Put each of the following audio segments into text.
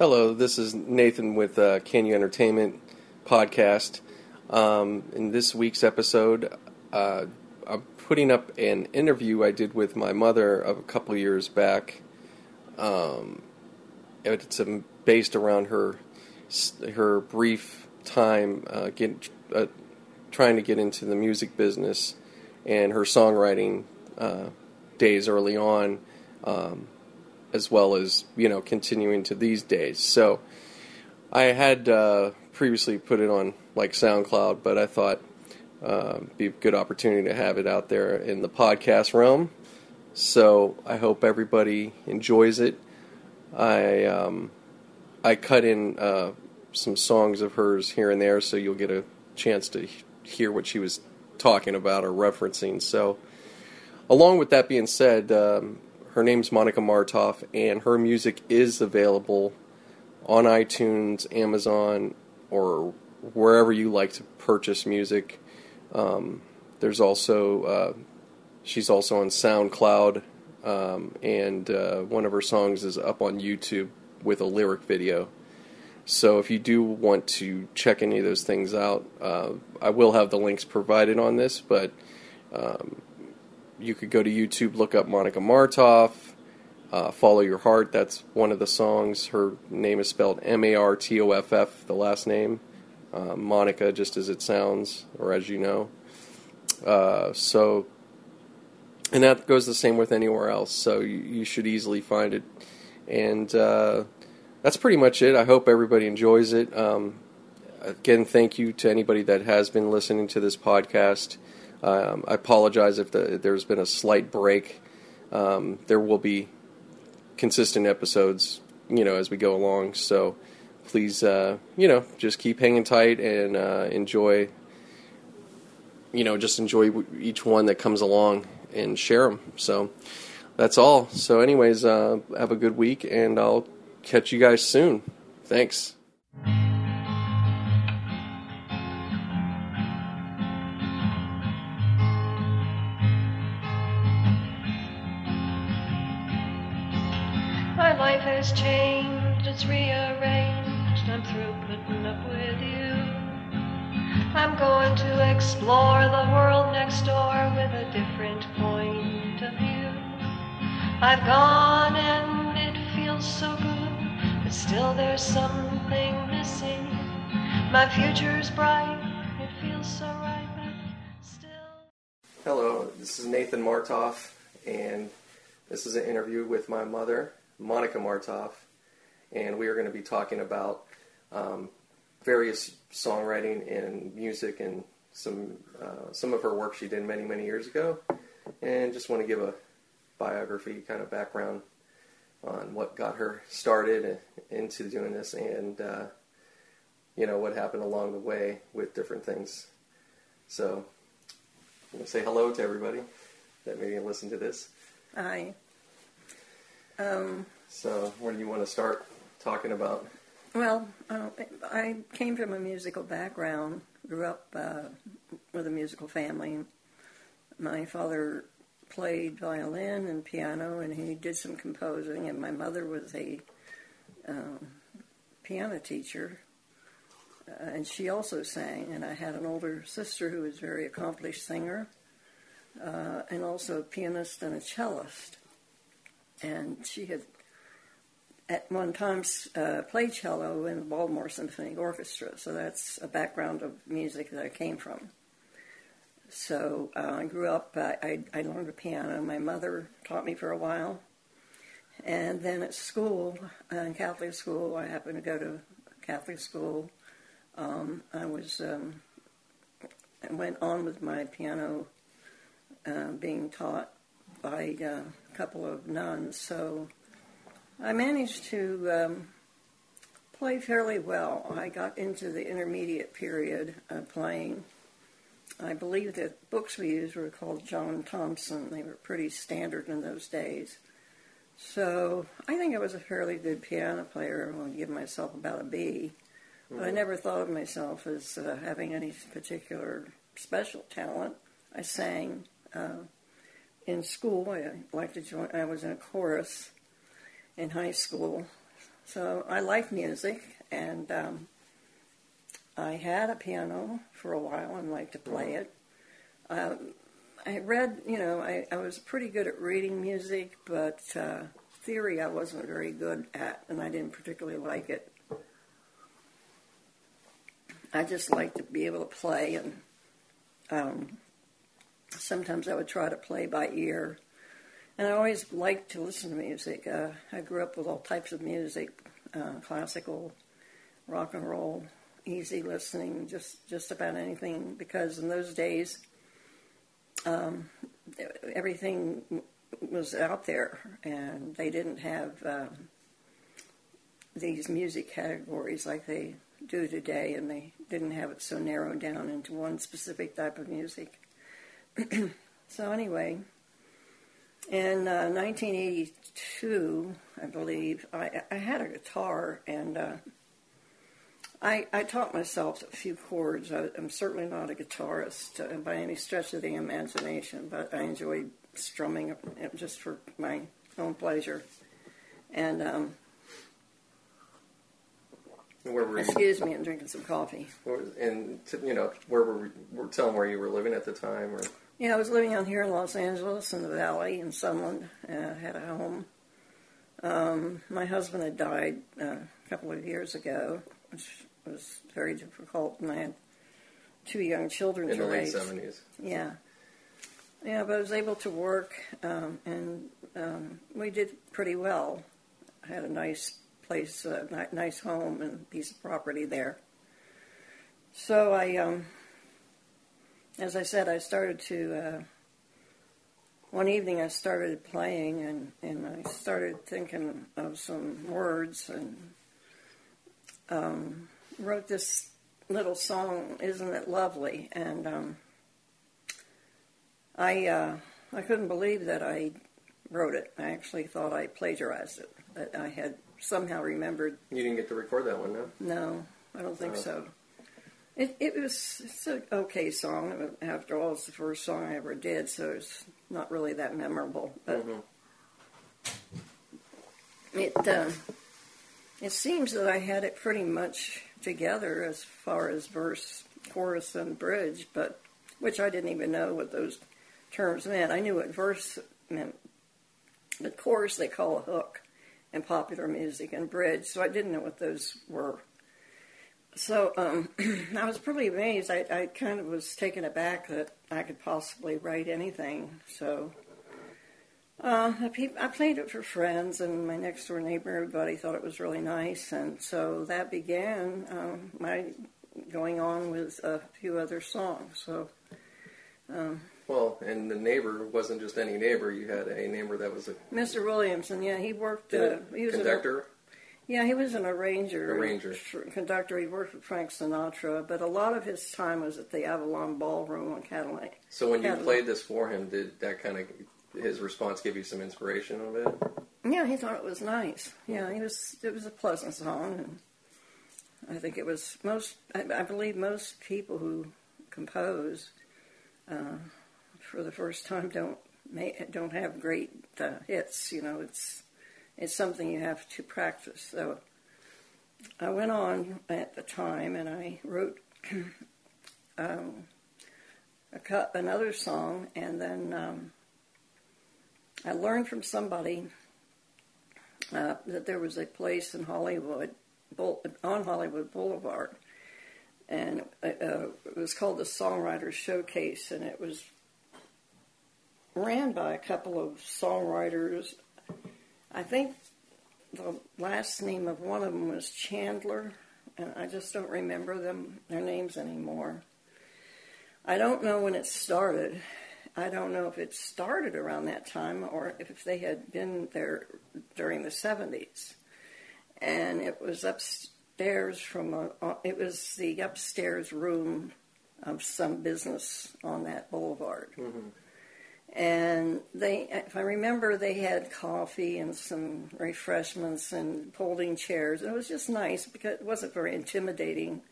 Hello, this is Nathan with uh, Can You Entertainment podcast. Um, in this week's episode, uh, I'm putting up an interview I did with my mother of a couple years back. Um, it's um, based around her her brief time uh, uh, trying to get into the music business and her songwriting uh, days early on. Um, as well as you know continuing to these days. So I had uh, previously put it on like SoundCloud, but I thought uh, be a good opportunity to have it out there in the podcast realm. So I hope everybody enjoys it. I um, I cut in uh, some songs of hers here and there, so you'll get a chance to hear what she was talking about or referencing. So, along with that being said, um, her name's Monica Martoff, and her music is available on iTunes, Amazon, or wherever you like to purchase music. Um, there's also uh, she's also on SoundCloud, um, and uh, one of her songs is up on YouTube with a lyric video. So if you do want to check any of those things out, uh, I will have the links provided on this, but um, you could go to YouTube, look up Monica Martoff, uh, Follow Your Heart. That's one of the songs. Her name is spelled M A R T O F F, the last name. Uh, Monica, just as it sounds, or as you know. Uh, so, and that goes the same with anywhere else. So you, you should easily find it. And uh, that's pretty much it. I hope everybody enjoys it. Um, again, thank you to anybody that has been listening to this podcast. Um, I apologize if the, there's been a slight break. Um, there will be consistent episodes, you know, as we go along. So please, uh, you know, just keep hanging tight and uh, enjoy. You know, just enjoy each one that comes along and share them. So that's all. So, anyways, uh, have a good week, and I'll catch you guys soon. Thanks. Going to explore the world next door with a different point of view. I've gone and it feels so good, but still there's something missing. My future's bright, it feels so right, but still. Hello, this is Nathan Martoff, and this is an interview with my mother, Monica Martoff, and we are going to be talking about um, various songwriting and music and some uh, some of her work she did many many years ago, and just want to give a biography kind of background on what got her started into doing this and uh, you know what happened along the way with different things. So I'm to say hello to everybody that maybe listen to this. Hi. Um, so, where do you want to start talking about? Well, uh, I came from a musical background, grew up uh, with a musical family. My father played violin and piano, and he did some composing, and my mother was a uh, piano teacher. Uh, and she also sang, and I had an older sister who was a very accomplished singer, uh, and also a pianist and a cellist and she had at one time uh, played cello in the Baltimore Symphony Orchestra. So that's a background of music that I came from. So uh, I grew up, uh, I, I learned the piano. My mother taught me for a while. And then at school, uh, in Catholic school, I happened to go to Catholic school. Um, I was, um, I went on with my piano uh, being taught by uh, a couple of nuns. So I managed to um, play fairly well. I got into the intermediate period of playing. I believe the books we used were called John Thompson. They were pretty standard in those days. So I think I was a fairly good piano player. I would give myself about a B. But I mm-hmm. never thought of myself as uh, having any particular special talent. I sang. Uh, in school. I liked to join. I was in a chorus in high school, so I like music, and um, I had a piano for a while and liked to play it. Um, I read, you know, I, I was pretty good at reading music, but uh, theory I wasn't very good at, and I didn't particularly like it. I just like to be able to play, and um, sometimes I would try to play by ear. And I always liked to listen to music. Uh, I grew up with all types of music, uh, classical, rock and roll, easy listening, just just about anything. Because in those days, um, everything was out there, and they didn't have um, these music categories like they do today, and they didn't have it so narrowed down into one specific type of music. so anyway, in uh, 1982, I believe, I, I, had a guitar, and uh, I, I, taught myself a few chords. I, am certainly not a guitarist uh, by any stretch of the imagination, but I enjoyed strumming just for my own pleasure. And um, where were excuse me, I'm drinking some coffee. And you know, where were we, tell them where you were living at the time, or yeah, I was living out here in Los Angeles in the Valley in Sunland. Uh, had a home. Um, my husband had died uh, a couple of years ago, which was very difficult, and I had two young children in to the raise. late seventies. Yeah, yeah, but I was able to work, um, and um, we did pretty well. I had a nice place, a uh, nice home, and piece of property there. So I, um, as I said, I started to. Uh, one evening, I started playing, and, and I started thinking of some words, and um, wrote this little song, "Isn't It Lovely?" and um, I uh, I couldn't believe that I wrote it. I actually thought I plagiarized it. That I had somehow remembered. You didn't get to record that one, no? No, I don't think Oh. so. It it was it's an okay song. After all, it's the first song I ever did, so it's not really that memorable. But Mhm. it uh, it seems that I had it pretty much together as far as verse, chorus, and bridge, but which I didn't even know what those terms meant. I knew what verse meant, but chorus they call a hook in popular music, and bridge, so I didn't know what those were. So um, I was pretty amazed. I, I kind of was taken aback that I could possibly write anything. So uh, I, pe- I played it for friends, and my next door neighbor, everybody thought it was really nice, and so that began um, my going on with a few other songs. So um, Well, and the neighbor wasn't just any neighbor. You had a neighbor that was a Mr. Williamson, yeah, he worked. Uh, he was conductor. Yeah, he was an arranger. Arranger. Conductor. He worked with Frank Sinatra, but a lot of his time was at the Avalon Ballroom on Cadillac. So when you played this for him, did that kind of his response give you some inspiration of it? Yeah, he thought it was nice. Yeah, he was. It was a pleasant song, and I think it was most. I, I believe most people who compose uh, for the first time don't ma don't have great uh, hits. You know, it's it's something you have to practice. So I went on at the time, and I wrote um, a cut another song, and then. Um, I learned from somebody uh, that there was a place in Hollywood, on Hollywood Boulevard, and uh, uh, it was called the Songwriters Showcase, and it was ran by a couple of songwriters. I think the last name of one of them was Chandler, and I just don't remember them their names anymore. I don't know when it started. I don't know if it started around that time or if they had been there during the 70s. And it was upstairs from a, it was the upstairs room of some business on that boulevard. Mm-hmm. And they, if I remember, they had coffee and some refreshments and folding chairs. It was just nice because it wasn't very intimidating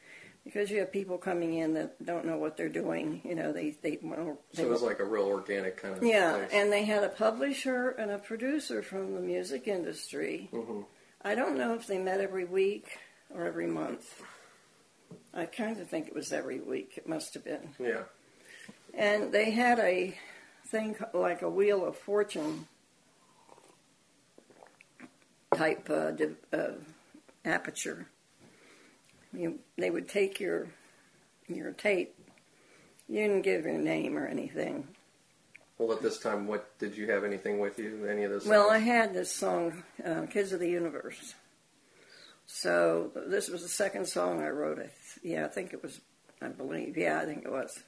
because you have people coming in that don't know what they're doing. You know, they they, well, they So it was like a real organic kind of yeah, place. and they had a publisher and a producer from the music industry Mhm. I don't know if they met every week or every month. I kind of think it was every week. It must have been. Yeah. And they had a thing like a Wheel of Fortune type uh, uh, aperture. You, they would take your your tape. You didn't give your name or anything. Well, at this time, what did you have anything with you? Any of those? Well. I had this song, uh, "Kids of the Universe." So this was the second song I wrote. I th- yeah, I think it was. I believe. Yeah, I think it was.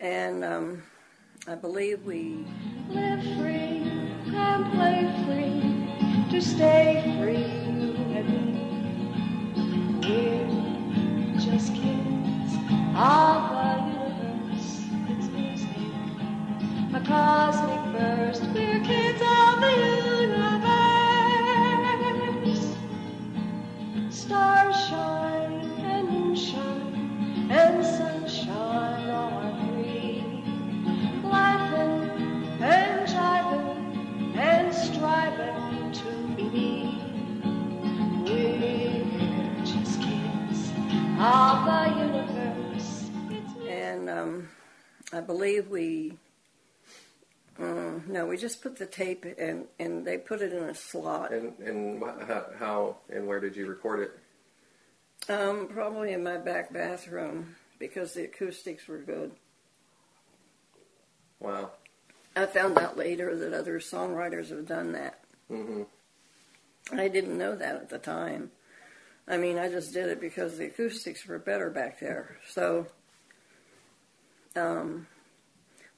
And um, I believe we Live free and play free to stay free. We're just kids of the universe. It's music, a cosmic burst. We're kids believe we. Uh, no, we just put the tape and and they put it in a slot. And and how, how and where did you record it? Um, probably in my back bathroom because the acoustics were good. Wow. I found out later that other songwriters have done that. Mm-hmm. I didn't know that at the time. I mean, I just did it because the acoustics were better back there. So, um,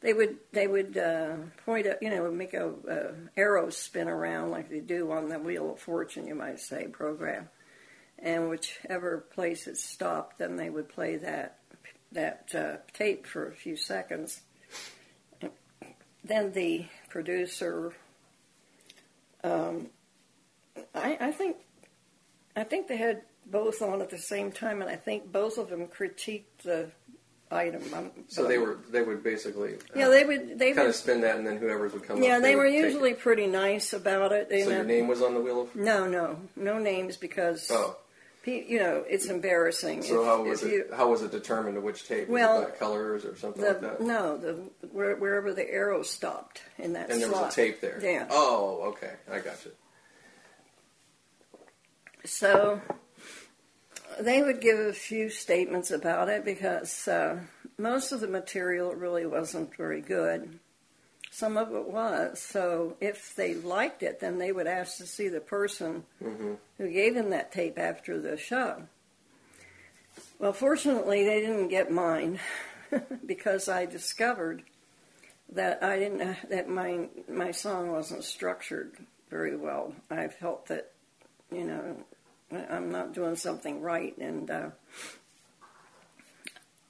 they would they would uh, point a you know make a, a arrow spin around like they do on the Wheel of Fortune, you might say, program, and whichever place it stopped, then they would play that that uh, tape for a few seconds. Then the producer um, I, I think I think they had both on at the same time, and I think both of them critiqued the item. I'm, So they were they would basically uh, Yeah, they would. They kind would. of spin that, and then whoever's would come Yeah, up. they were usually pretty nice about it. you So your name was on the wheel of. No, no, no names because Oh, you know it's embarrassing. so if, how was it? you, How was it determined to which tape? Was Well, colors or something the like that? no the where, wherever the arrow stopped in that and there was a tape there. Yeah. Oh, okay, I got you. So they would give a few statements about it because uh, most of the material really wasn't very good. Some of it was. So if they liked it, then they would ask to see the person hmm who gave them that tape after the show. Well, fortunately, they didn't get mine because I discovered that I didn't that my my song wasn't structured very well. I felt that you know I'm not doing something right, and uh,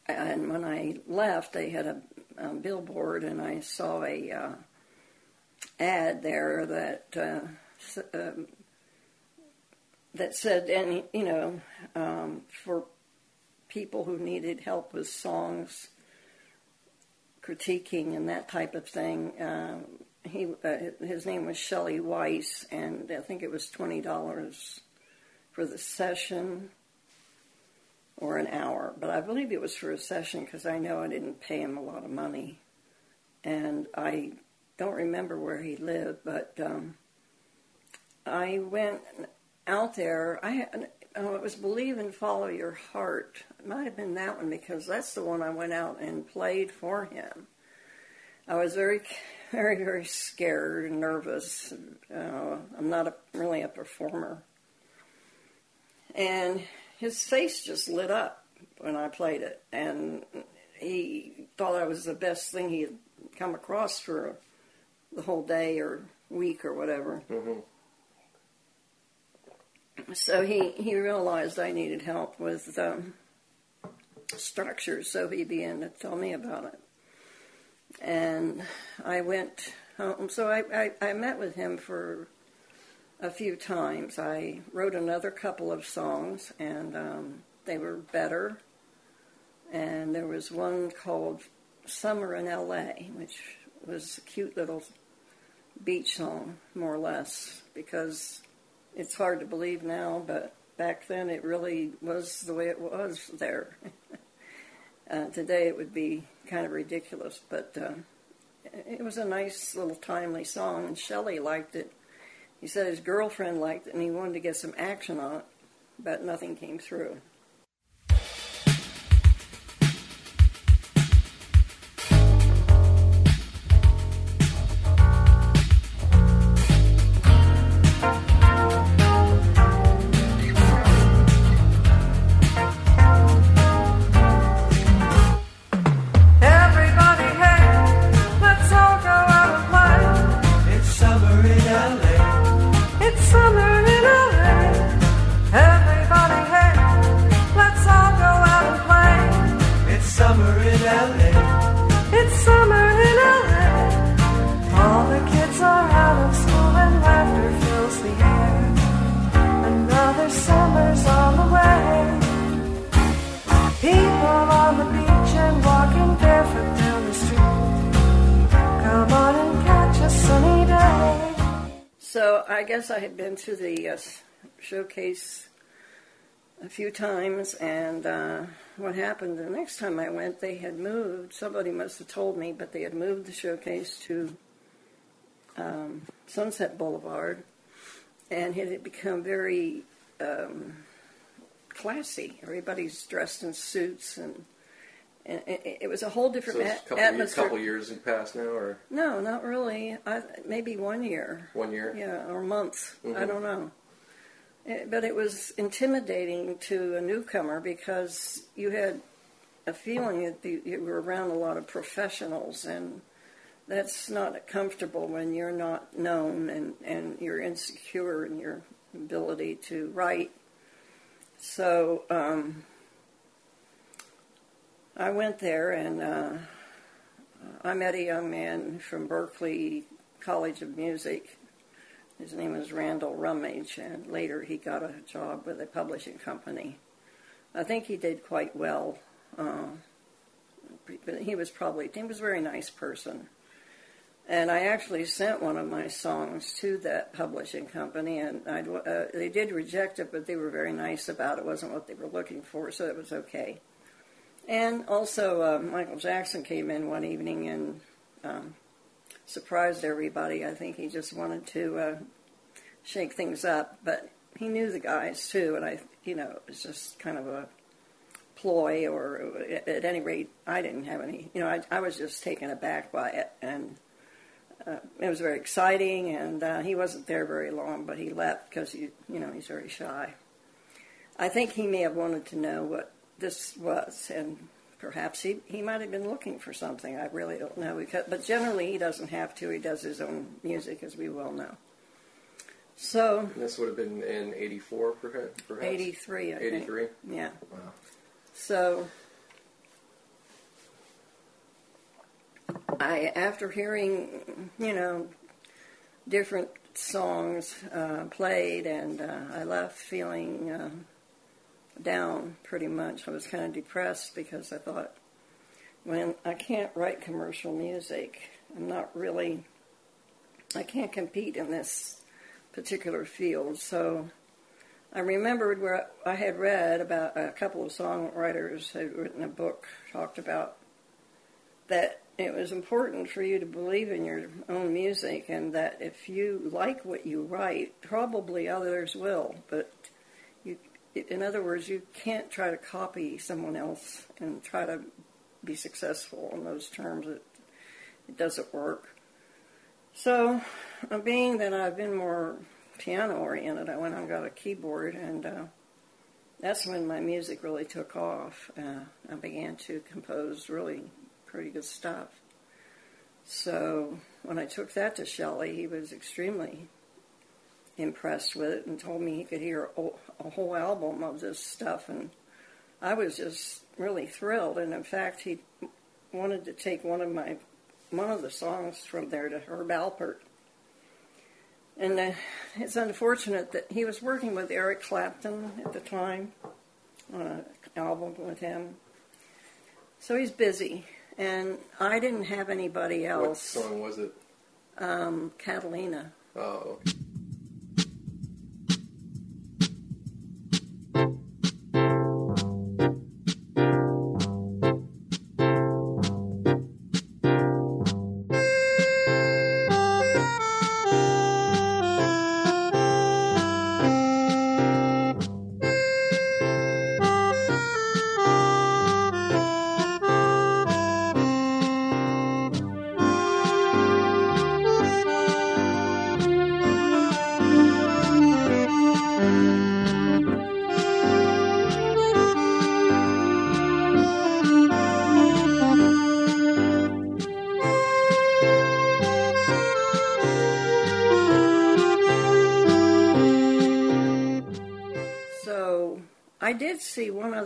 and when I left, they had a, a billboard, and I saw a uh, ad there that. Uh, um, that said, and you know, um, for people who needed help with songs, critiquing and that type of thing, um, he uh, his name was Shelley Weiss, and I think it was twenty dollars for the session or an hour, but I believe it was for a session because I know I didn't pay him a lot of money, and I don't remember where he lived, but um, I went out there. I oh, it was Believe and Follow Your Heart. It might have been that one because that's the one I went out and played for him. I was very, very, very scared and nervous. Uh, I'm not a, really a performer. And his face just lit up when I played it. And he thought I was the best thing he had come across for the whole day or week or whatever. hmm So he, he realized I needed help with um, structure, so he began to tell me about it. And I went home. So I, I, I met with him for a few times. I wrote another couple of songs, and um, they were better. And there was one called Summer in L.A., which was a cute little beach song, more or less, because it's hard to believe now, but back then it really was the way it was there. uh, today it would be kind of ridiculous, but uh, it was a nice little timely song, and Shelley liked it. He said his girlfriend liked it, and he wanted to get some action on it, but nothing came through. Summer in LA. It's summer in LA. All the kids are out of school and laughter fills the air. Another summer's on the way. People on the beach and walking barefoot down the street. Come on and catch a sunny day. So I guess I had been to the uh, showcase a few times, and uh, what happened the next time I went, they had moved. Somebody must have told me, but they had moved the showcase to um, Sunset Boulevard, and it had become very um, classy. Everybody's dressed in suits, and, and it, it was a whole So different it's a a- couple, years, atmosphere. couple years have passed now, or No, not really. I, maybe one year. one year? Yeah, or months. I Mhm. don't know. Eh, But it was intimidating to a newcomer because you had a feeling that you were around a lot of professionals, and that's not comfortable when you're not known and, and you're insecure in your ability to write. So um, I went there and uh, I met a young man from Berklee College of Music. His name was Randall Rummage, and later he got a job with a publishing company. I think he did quite well, uh, but he was probably he was a very nice person. And I actually sent one of my songs to that publishing company, and uh, they did reject it, but they were very nice about it. It wasn't what they were looking for, so it was okay. And also, uh, Michael Jackson came in one evening and um, surprised everybody. I think he just wanted to uh, shake things up, but he knew the guys too, and I, you know, it was just kind of a ploy, or at any rate, I didn't have any. You know, I, I was just taken aback by it, and uh, it was very exciting. And uh, he wasn't there very long, but he left because he, you know, he's very shy. I think he may have wanted to know what this was, and perhaps he, he might have been looking for something. I really don't know. Because, but generally, he doesn't have to. He does his own music, as we well know. So, And this would have been in '84, perhaps. 83, I think. '83. Yeah. Wow. So, I, after hearing, you know, different songs uh, played, and uh, I left feeling uh, down pretty much. I was kind of depressed because I thought, when I can't write commercial music, I'm not really, I can't compete in this particular field. So I remembered where I had read about a couple of songwriters had written a book, talked about that it was important for you to believe in your own music and that if you like what you write, probably others will. But in other words, you can't try to copy someone else and try to be successful on those terms. It, it doesn't work. So, uh, being that I've been more piano oriented, I went and got a keyboard, and uh, that's when my music really took off. Uh, I began to compose really pretty good stuff. So when I took that to Shelley, he was extremely impressed with it and told me he could hear a, whole album of this stuff, and I was just really thrilled. And in fact, he wanted to take one of my one of the songs from there to Herb Alpert. And uh, it's unfortunate that he was working with Eric Clapton at the time on an album with him. So he's busy. And I didn't have anybody else. What song was it? Um, Catalina. Oh,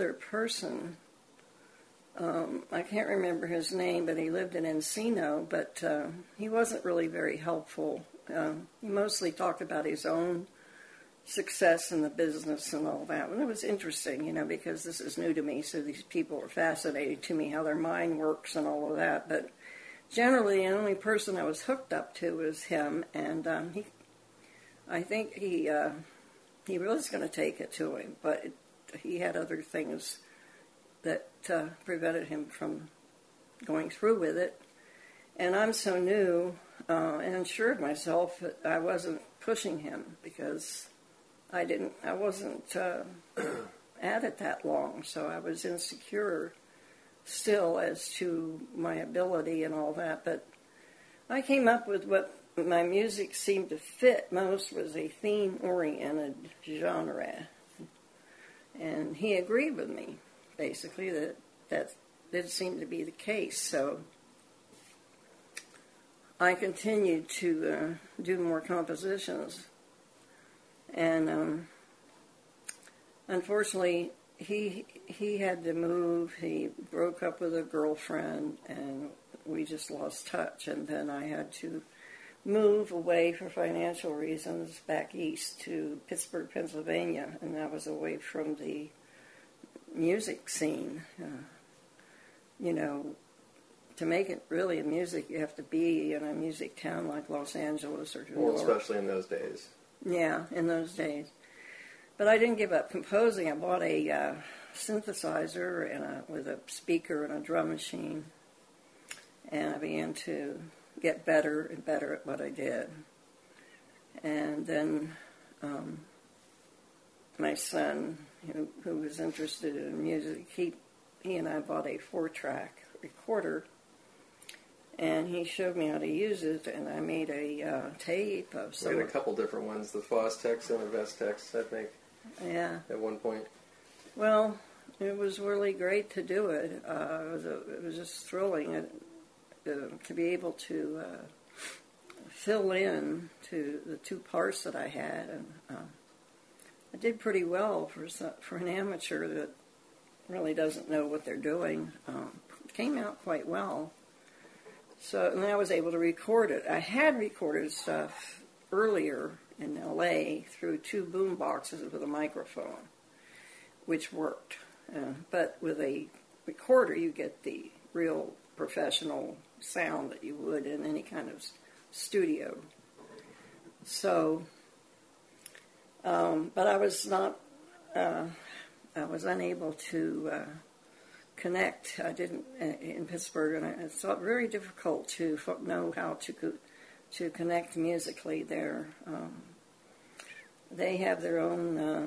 other person. Um, I can't remember his name, but he lived in Encino, but uh, he wasn't really very helpful. Uh, he mostly talked about his own success in the business and all that. And it was interesting, you know, because this is new to me, so these people are fascinating to me, how their mind works and all of that. But generally, the only person I was hooked up to was him, and um, he, I think he, uh, he was going to take it to him, but it, he had other things that uh, prevented him from going through with it. And I'm so new uh, and assured myself that I wasn't pushing him because I didn't, I wasn't uh, at it that long, so I was insecure still as to my ability and all that. But I came up with what my music seemed to fit most was a theme-oriented genre, and he agreed with me basically that that did seem to be the case. So I continued to uh, do more compositions, and um, unfortunately, he he had to move. He broke up with a girlfriend, and we just lost touch. And then I had to move away for financial reasons back east to Pittsburgh, Pennsylvania, and that was away from the music scene. Uh, you know, to make it really a music, you have to be in a music town like Los Angeles or New Well, York. especially in those days. Yeah, in those days. But I didn't give up composing. I bought a uh, synthesizer and a, with a speaker and a drum machine, and I began to get better and better at what I did. And then um, my son, who, who was interested in music, he he and I bought a four-track recorder, and he showed me how to use it, and I made a uh, tape of We some. had a couple different ones, the Fostex and the Vestax, I think, Yeah. at one point. Well, it was really great to do it. Uh, it, was a, it was just thrilling it, uh, to be able to uh, fill in to the two parts that I had, and uh, I did pretty well for some, for an amateur that really doesn't know what they're doing. Um, came out quite well. So, and I was able to record it. I had recorded stuff earlier in L.A. through two boom boxes with a microphone which worked. Uh, but with a recorder, you get the real professional sound that you would in any kind of studio. So, um, but I was not, uh, I was unable to uh, connect. I didn't in Pittsburgh, and I, it's very difficult to know how to to connect musically there. Um, they have their own. Uh,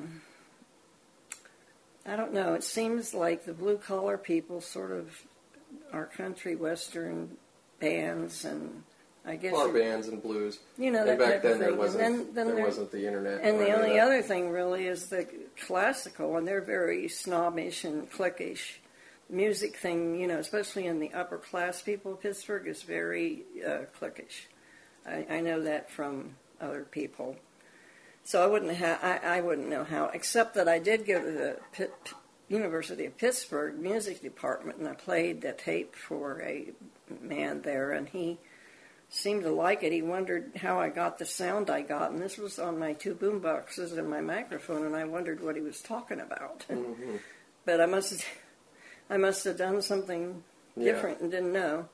I don't know. It seems like the blue collar people sort of are country western bands, and I guess you- bands and blues. you know and back then there wasn't then, then there there- wasn't the internet. and the only that. other thing really is the classical, and they're very snobbish and cliquish. Music thing, you know, especially in the upper class people Pittsburgh, is very uh, cliquish. I, I know that from other people. So I wouldn't have, I, I wouldn't know how, except that I did go to the Pitt, University of Pittsburgh music department, and I played the tape for a man there, and he seemed to like it. He wondered how I got the sound I got, and this was on my two boom boxes and my microphone, and I wondered what he was talking about. Mm-hmm. but I must, I must have done something Yeah. different and didn't know.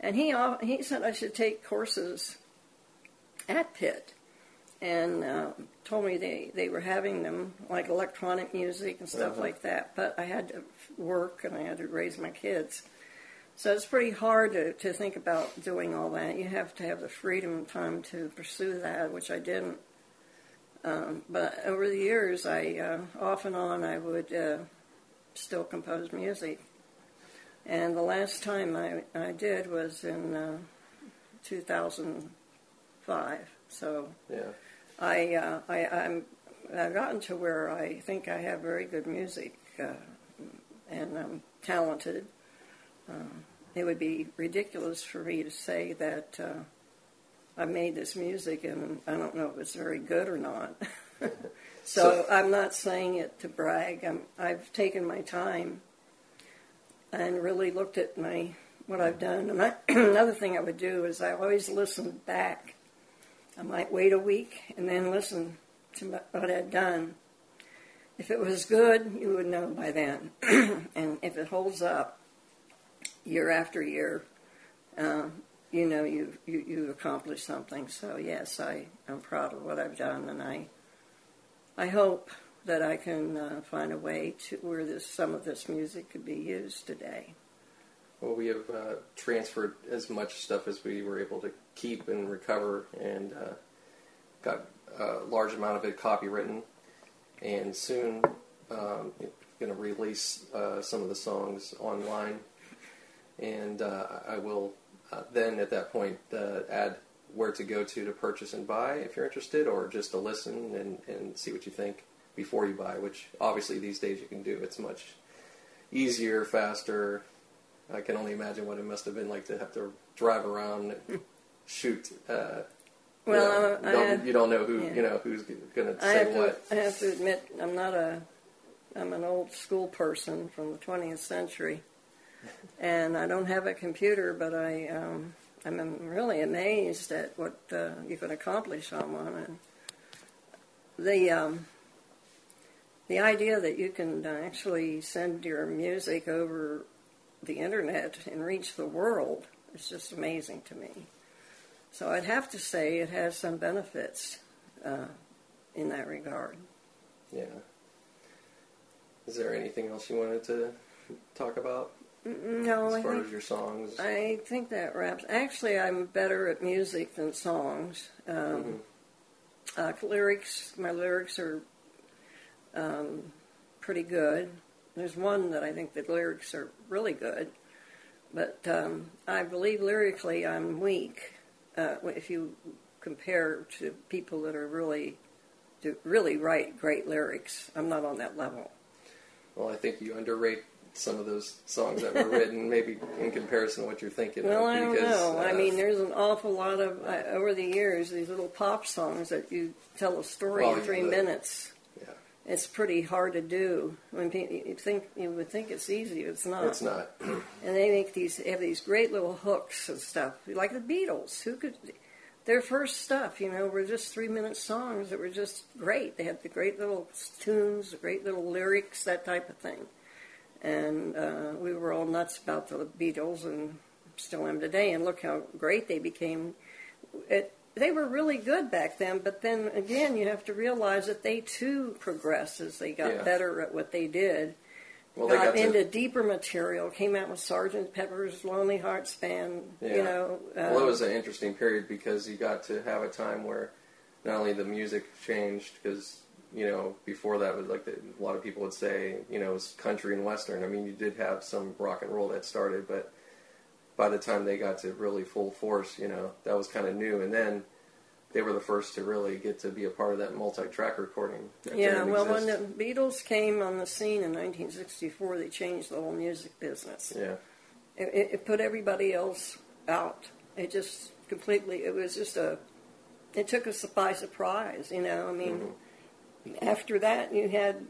And he he said I should take courses at Pitt, and uh, told me they, they were having them like electronic music and stuff Uh-huh. like that. But I had to work and I had to raise my kids. So it's pretty hard to, to think about doing all that. You have to have the freedom and time to pursue that, which I didn't. Um, but over the years, I uh, off and on I would uh, still compose music. And the last time I, I did was in uh, 2005. So Yeah. I, uh, I, I'm, I've gotten to where I think I have very good music uh, and I'm talented. Um, it would be ridiculous for me to say that uh, I made this music and I don't know if it's very good or not. So, I'm not saying it to brag. I'm, I've taken my time and really looked at my what I've done. And I, another thing I would do is I always listen back. I might wait a week and then listen to what I'd done. If it was good, you would know by then. and if it holds up year after year, um, you know you, you you accomplished something. So yes, I am proud of what I've done, and I I hope that I can uh, find a way to where this some of this music could be used today. Well, we have uh, transferred as much stuff as we were able to keep and recover, and uh, got a large amount of it copywritten. And soon, um, going to release uh, some of the songs online, and uh, I will uh, then at that point uh, add where to go to to purchase and buy if you're interested, or just to listen and, and see what you think before you buy. Which obviously these days you can do. It's much easier, faster. I can only imagine what it must have been like to have to drive around, shoot. Uh, Well, you, know, I don't, have- you don't know who yeah. you know who's going to say to what. I have to admit I'm not a I'm an old school person from the 20th century, and I don't have a computer, but I um, I'm really amazed at what uh, you can accomplish on one. And the um, the idea that you can actually send your music over the internet and reach the world is just amazing to me. So I'd have to say it has some benefits uh, in that regard. Yeah. Is there anything else you wanted to talk about No, as I far think as your songs? I think that wraps. Actually, I'm better at music than songs. Um, Mhm. uh, lyrics, my lyrics are um, pretty good. There's one that I think the lyrics are really good, but um, I believe lyrically I'm weak. Uh, if you compare to people that are really, do really write great lyrics, I'm not on that level. Well, I think you underrate some of those songs that were written, maybe in comparison to what you're thinking. Well, of, I don't because, know. I uh, mean, there's an awful lot of uh, over the years these little pop songs that you tell a story Well, in three the- minutes. It's pretty hard to do. When people, you think you would think it's easy, but it's not. it's not. And they make these have these great little hooks and stuff, like the Beatles. Who could? Their first stuff, you know, were just three minute songs that were just great. They had the great little tunes, the great little lyrics, that type of thing. And uh, we were all nuts about the Beatles, and still am today. And look how great they became. It, they were really good back then, but then again, you have to realize that they too progressed as they got Yeah. better at what they did Well, they got, got into to. deeper material. Came out with Sergeant Pepper's Lonely Hearts Band. Yeah. You know, uh, Well, it was an interesting period because you got to have a time where not only the music changed because you know before that was like the, a lot of people would say you know it was country and western. I mean, you did have some rock and roll that started, but by the time they got to really full force, you know that was kind of new. And then they were the first to really get to be a part of that multi-track recording. Yeah. Well, when the. Beatles came on the scene in 1964, they changed the whole music business. yeah, It, it, it put everybody else out. It just completely. It was just a. It took us by surprise. You know, I mean, mm-hmm. after that you had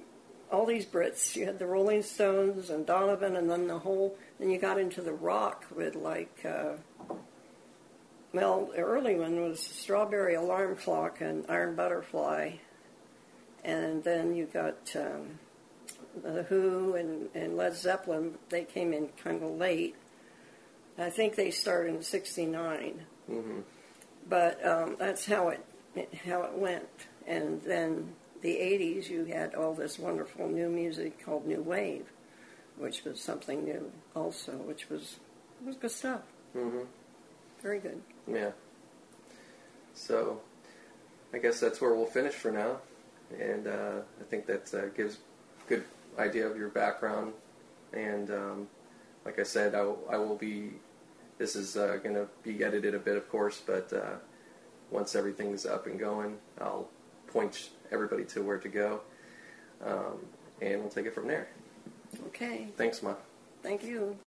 all these Brits. You had the Rolling Stones and Donovan, and then the whole. Then you got into the rock with like. Uh, well, the early one was Strawberry Alarm Clock and Iron Butterfly, and then you got um, the Who and, and Led Zeppelin. They came in kind of late. I think they started in '69, mm-hmm. but um, that's how it how it went. And then the '80s, you had all this wonderful new music called New Wave, which was something new also, which was was good stuff. hmm Very good. Yeah. So, I guess that's where we'll finish for now, and uh, I think that uh, gives good idea of your background. And um, like I said, I will, I will be. This is uh, going to be edited a bit, of course, but uh, once everything's up and going, I'll point everybody to where to go, um, and we'll take it from there. Okay. Thanks, Ma. Thank you.